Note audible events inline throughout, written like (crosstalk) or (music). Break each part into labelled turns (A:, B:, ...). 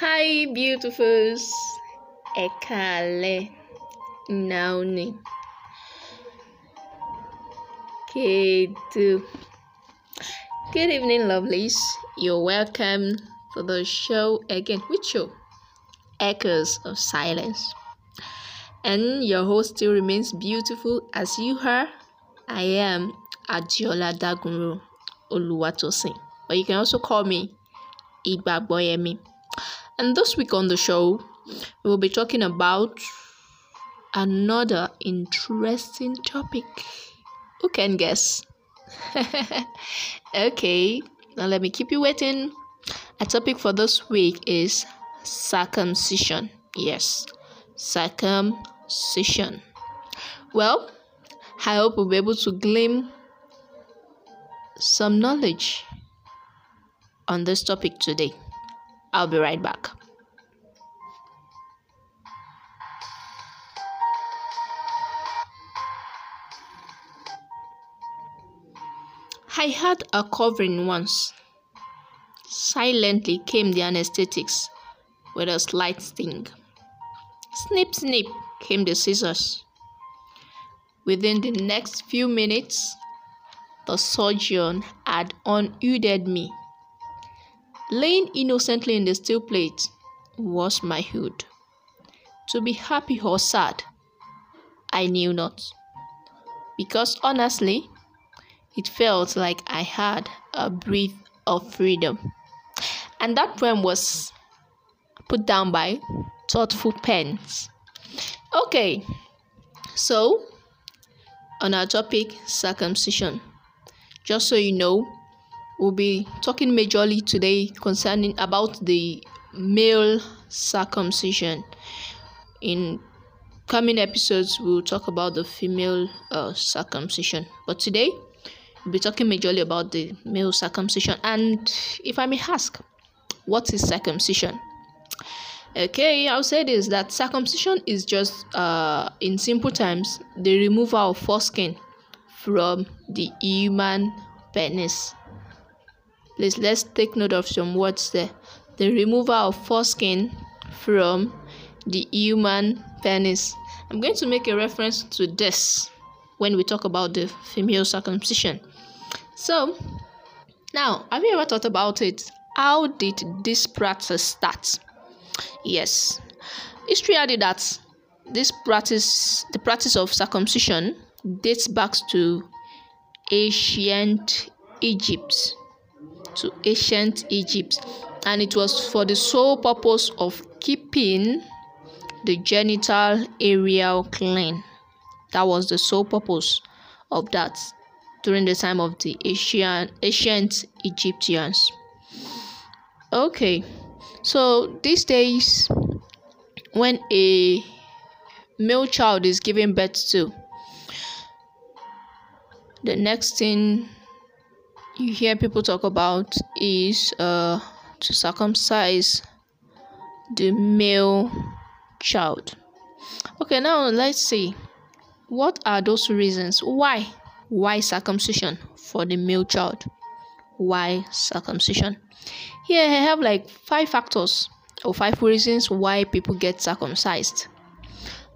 A: Hi, beautifuls. Ẹ káalẹ́. Now. Good evening, lovelies. You're welcome to the show again. Which show? Echoes of Silence. And your host still remains beautiful as you are. I am Adiola Dagunro Oluwatosin. But you can also call me Igbagboyemi. And this week on the show, we will be talking about another interesting topic. Who can guess? (laughs) okay, now let me keep you waiting. A topic for this week is circumcision. Yes, circumcision. Well, I hope we'll be able to glean some knowledge on this topic today. I'll be right back. I had a covering once. Silently came the anesthetics with a slight sting. Snip, snip came the scissors. Within the next few minutes, the surgeon had unhooded me. Laying innocently in the steel plate was my hood. To be happy or sad, I knew not. Because honestly, it felt like I had a breath of freedom. And that poem was put down by thoughtful pens. Okay, so on our topic circumcision, just so you know, we'll be talking majorly today concerning about the male circumcision. In coming episodes, we'll talk about the female uh, circumcision. But today, we'll be talking majorly about the male circumcision. And if I may ask, what is circumcision? Okay, I'll say this that circumcision is just, uh, in simple terms, the removal of foreskin from the human penis. Please let's take note of some words there. The removal of foreskin from the human penis. I'm going to make a reference to this when we talk about the female circumcision. So, now, have you ever thought about it? How did this practice start? Yes, history added that this practice, the practice of circumcision, dates back to ancient Egypt to ancient Egypt, and it was for the sole purpose of keeping the genital area clean. That was the sole purpose of that during the time of the ancient, ancient Egyptians. Okay, so these days, when a male child is giving birth to, the next thing you hear people talk about is uh, to circumcise the male child. Okay, now let's see. What are those reasons? Why? Why circumcision for the male child? Why circumcision? Here i have like five factors or five reasons why people get circumcised.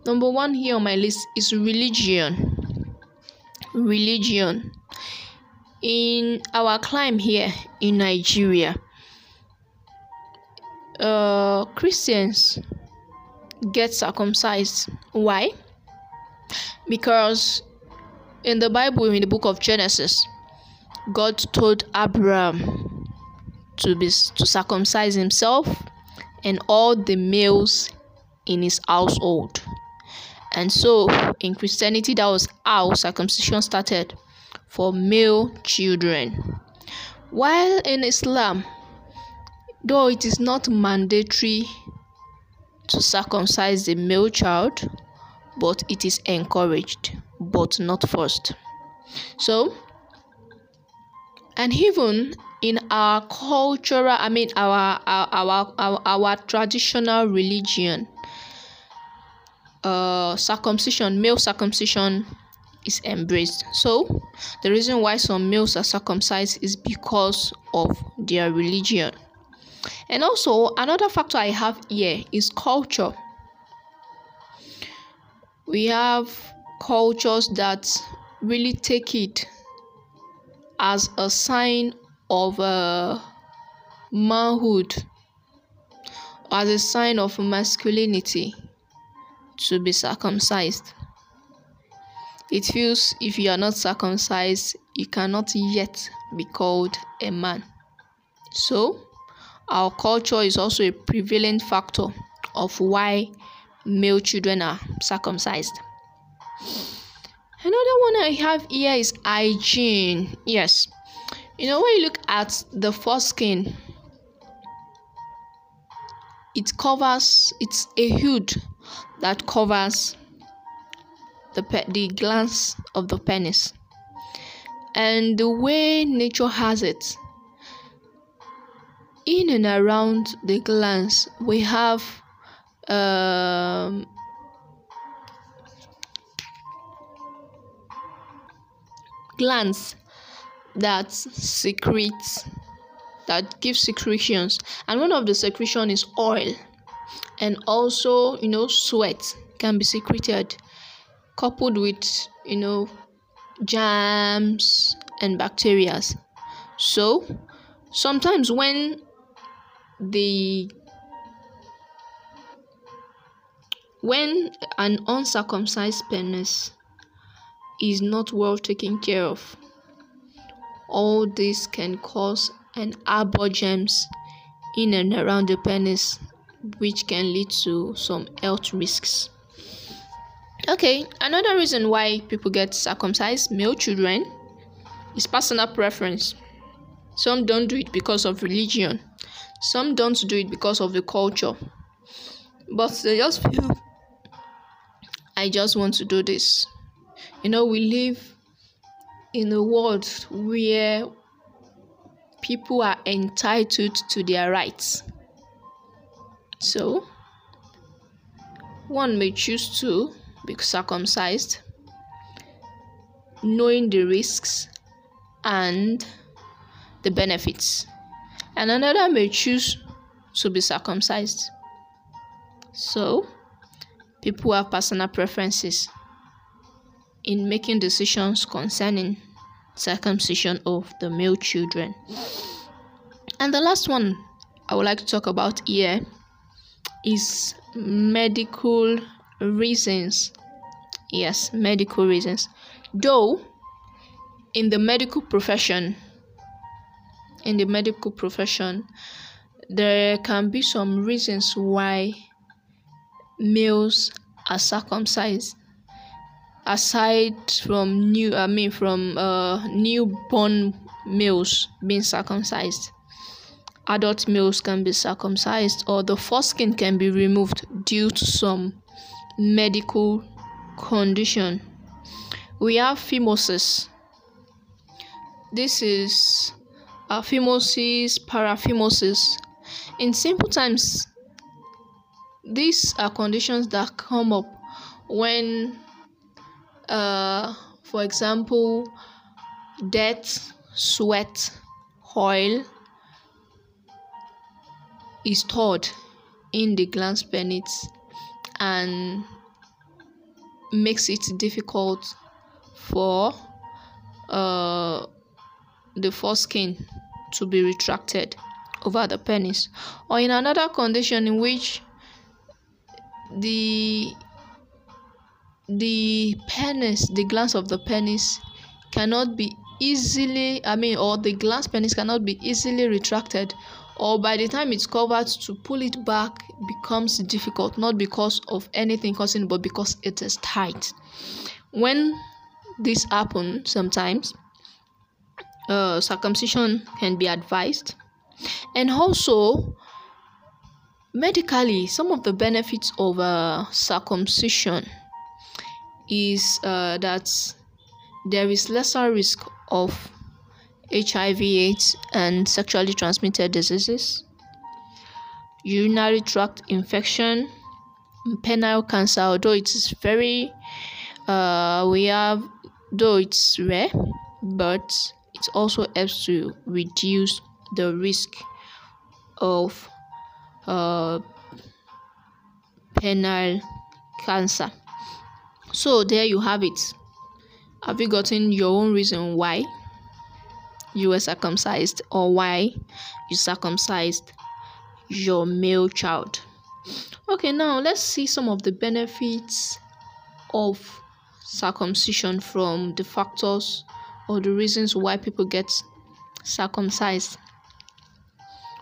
A: Number one here on my list is religion. Religion in our climb here in Nigeria, uh, Christians get circumcised. Why? Because in the Bible, in the book of Genesis, God told Abraham to be to circumcise himself and all the males in his household. And so in Christianity, that was how circumcision started for male children. While in Islam, though it is not mandatory to circumcise the male child, but it is encouraged, but not forced. So, and even in our cultural, I mean, our our our, our, our traditional religion, uh, circumcision, male circumcision is embraced. So, the reason why some males are circumcised is because of their religion. And also, another factor I have here is culture. We have cultures that really take it as a sign of uh, manhood, as a sign of masculinity to be circumcised. It feels if you are not circumcised, you cannot yet be called a man. So, our culture is also a prevalent factor of why male children are circumcised. Another one I have here is hygiene. Yes, you know, when you look at the foreskin, it covers, it's a hood that covers the, pe- the glans of the penis. And the way nature has it, in and around the glans, we have um, glands that secrete that give secretions. And one of the secretion is oil. And also you know sweat can be secreted coupled with you know germs and bacteria. So sometimes when the when an uncircumcised penis is not well taken care of all this can cause an arbor germs in and around the penis which can lead to some health risks okay another reason why people get circumcised male children is personal preference. Some don't do it because of religion. Some don't do it because of the culture. But they just feel i just want to do this. You know we live in a world where people are entitled to their rights. So, one may choose to be circumcised, knowing the risks and the benefits, and another may choose to be circumcised. So, people have personal preferences in making decisions concerning circumcision of the male children. And the last one I would like to talk about here is medical reasons. Yes, medical reasons. Though in the medical profession, in the medical profession, there can be some reasons why males are circumcised aside from new i mean from uh, newborn males being circumcised adult males can be circumcised or the foreskin can be removed due to some medical condition. We have phimosis. This is phimosis paraphimosis. In simple times these are conditions that come up when uh, for example, death, sweat, oil is stored in the glans penis and makes it difficult for uh, the foreskin to be retracted over the penis. Or in another condition in which the the penis, the glans of the penis cannot be easily, I mean, or the glans penis cannot be easily retracted, or by the time it's covered, to pull it back becomes difficult, not because of anything causing, but because it is tight. When this happens, sometimes uh, circumcision can be advised, and also medically, some of the benefits of uh, circumcision is uh, that there is lesser risk of HIV, AIDS, and sexually transmitted diseases, urinary tract infection, penile cancer. Although it is very, uh, we have, though it's rare, but it also helps to reduce the risk of uh, penile cancer. So there you have it. Have you gotten your own reason why you were circumcised or why you circumcised your male child? Okay, now let's see some of the benefits of circumcision from the factors or the reasons why people get circumcised.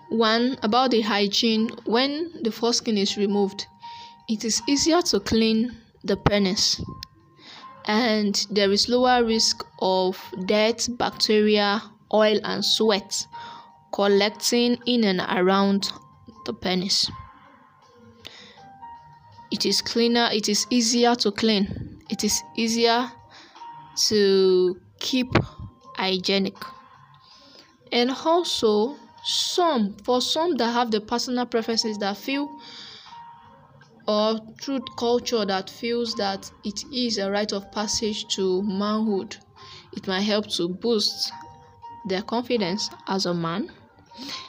A: One, about the hygiene. When the foreskin is removed, it is easier to clean the penis and there is lower risk of dirt, bacteria, oil, and sweat collecting in and around the penis. It is cleaner, it is easier to clean, it is easier to keep hygienic. And also, some for some that have the personal preferences that feel or through culture that feels that it is a rite of passage to manhood. It might help to boost their confidence as a man.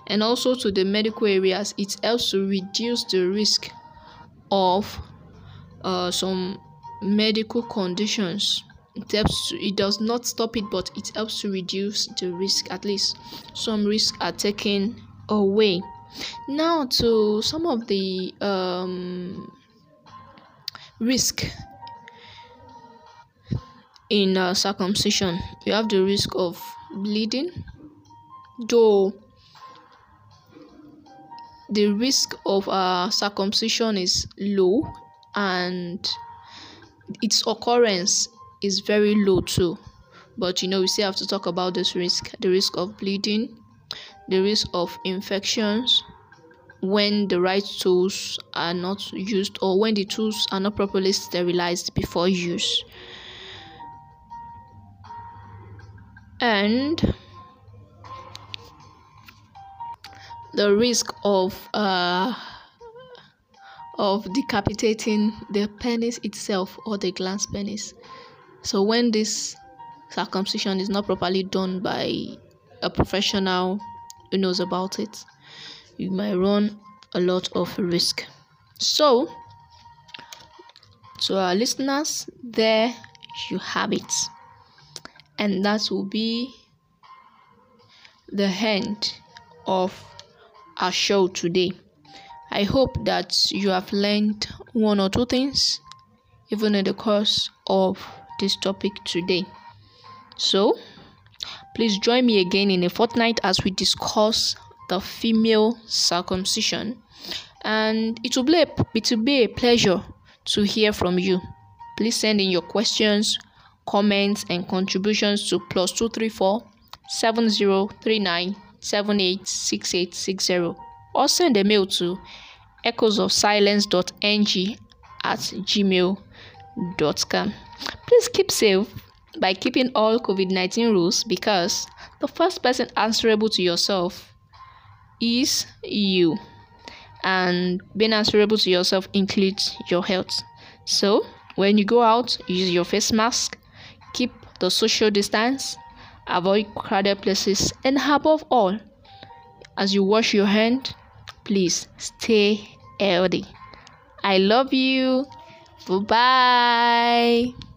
A: And also to the medical areas, it helps to reduce the risk of uh, some medical conditions. It helps to, it does not stop it, but it helps to reduce the risk. At least some risks are taken away. Now to some of the um, risk in uh, circumcision. You have the risk of bleeding, though the risk of uh, circumcision is low and its occurrence is very low too. But you know, we still have to talk about this risk the risk of bleeding, the risk of infections when the right tools are not used or when the tools are not properly sterilized before use. And the risk of uh, of decapitating the penis itself or the glans penis. So when this circumcision is not properly done by a professional who knows about it, you might run a lot of risk. So, to our listeners, there you have it. And that will be the end of our show today. I hope that you have learned one or two things even in the course of this topic today. So, Please join me again in a fortnight as we discuss the female circumcision. And it will be a, it will be a pleasure to hear from you. Please send in your questions, comments, and contributions to plus two three four seven zero three nine seven eight six eight six zero or send a mail to echoesofsilence.ng at gmail.com. Please keep safe by keeping all COVID 19 rules because the first person answerable to yourself is you. And being answerable to yourself includes your health. So, when you go out, use your face mask, the social distance, avoid crowded places, and above all, as you wash your hand, please stay healthy. I love you. Bye bye.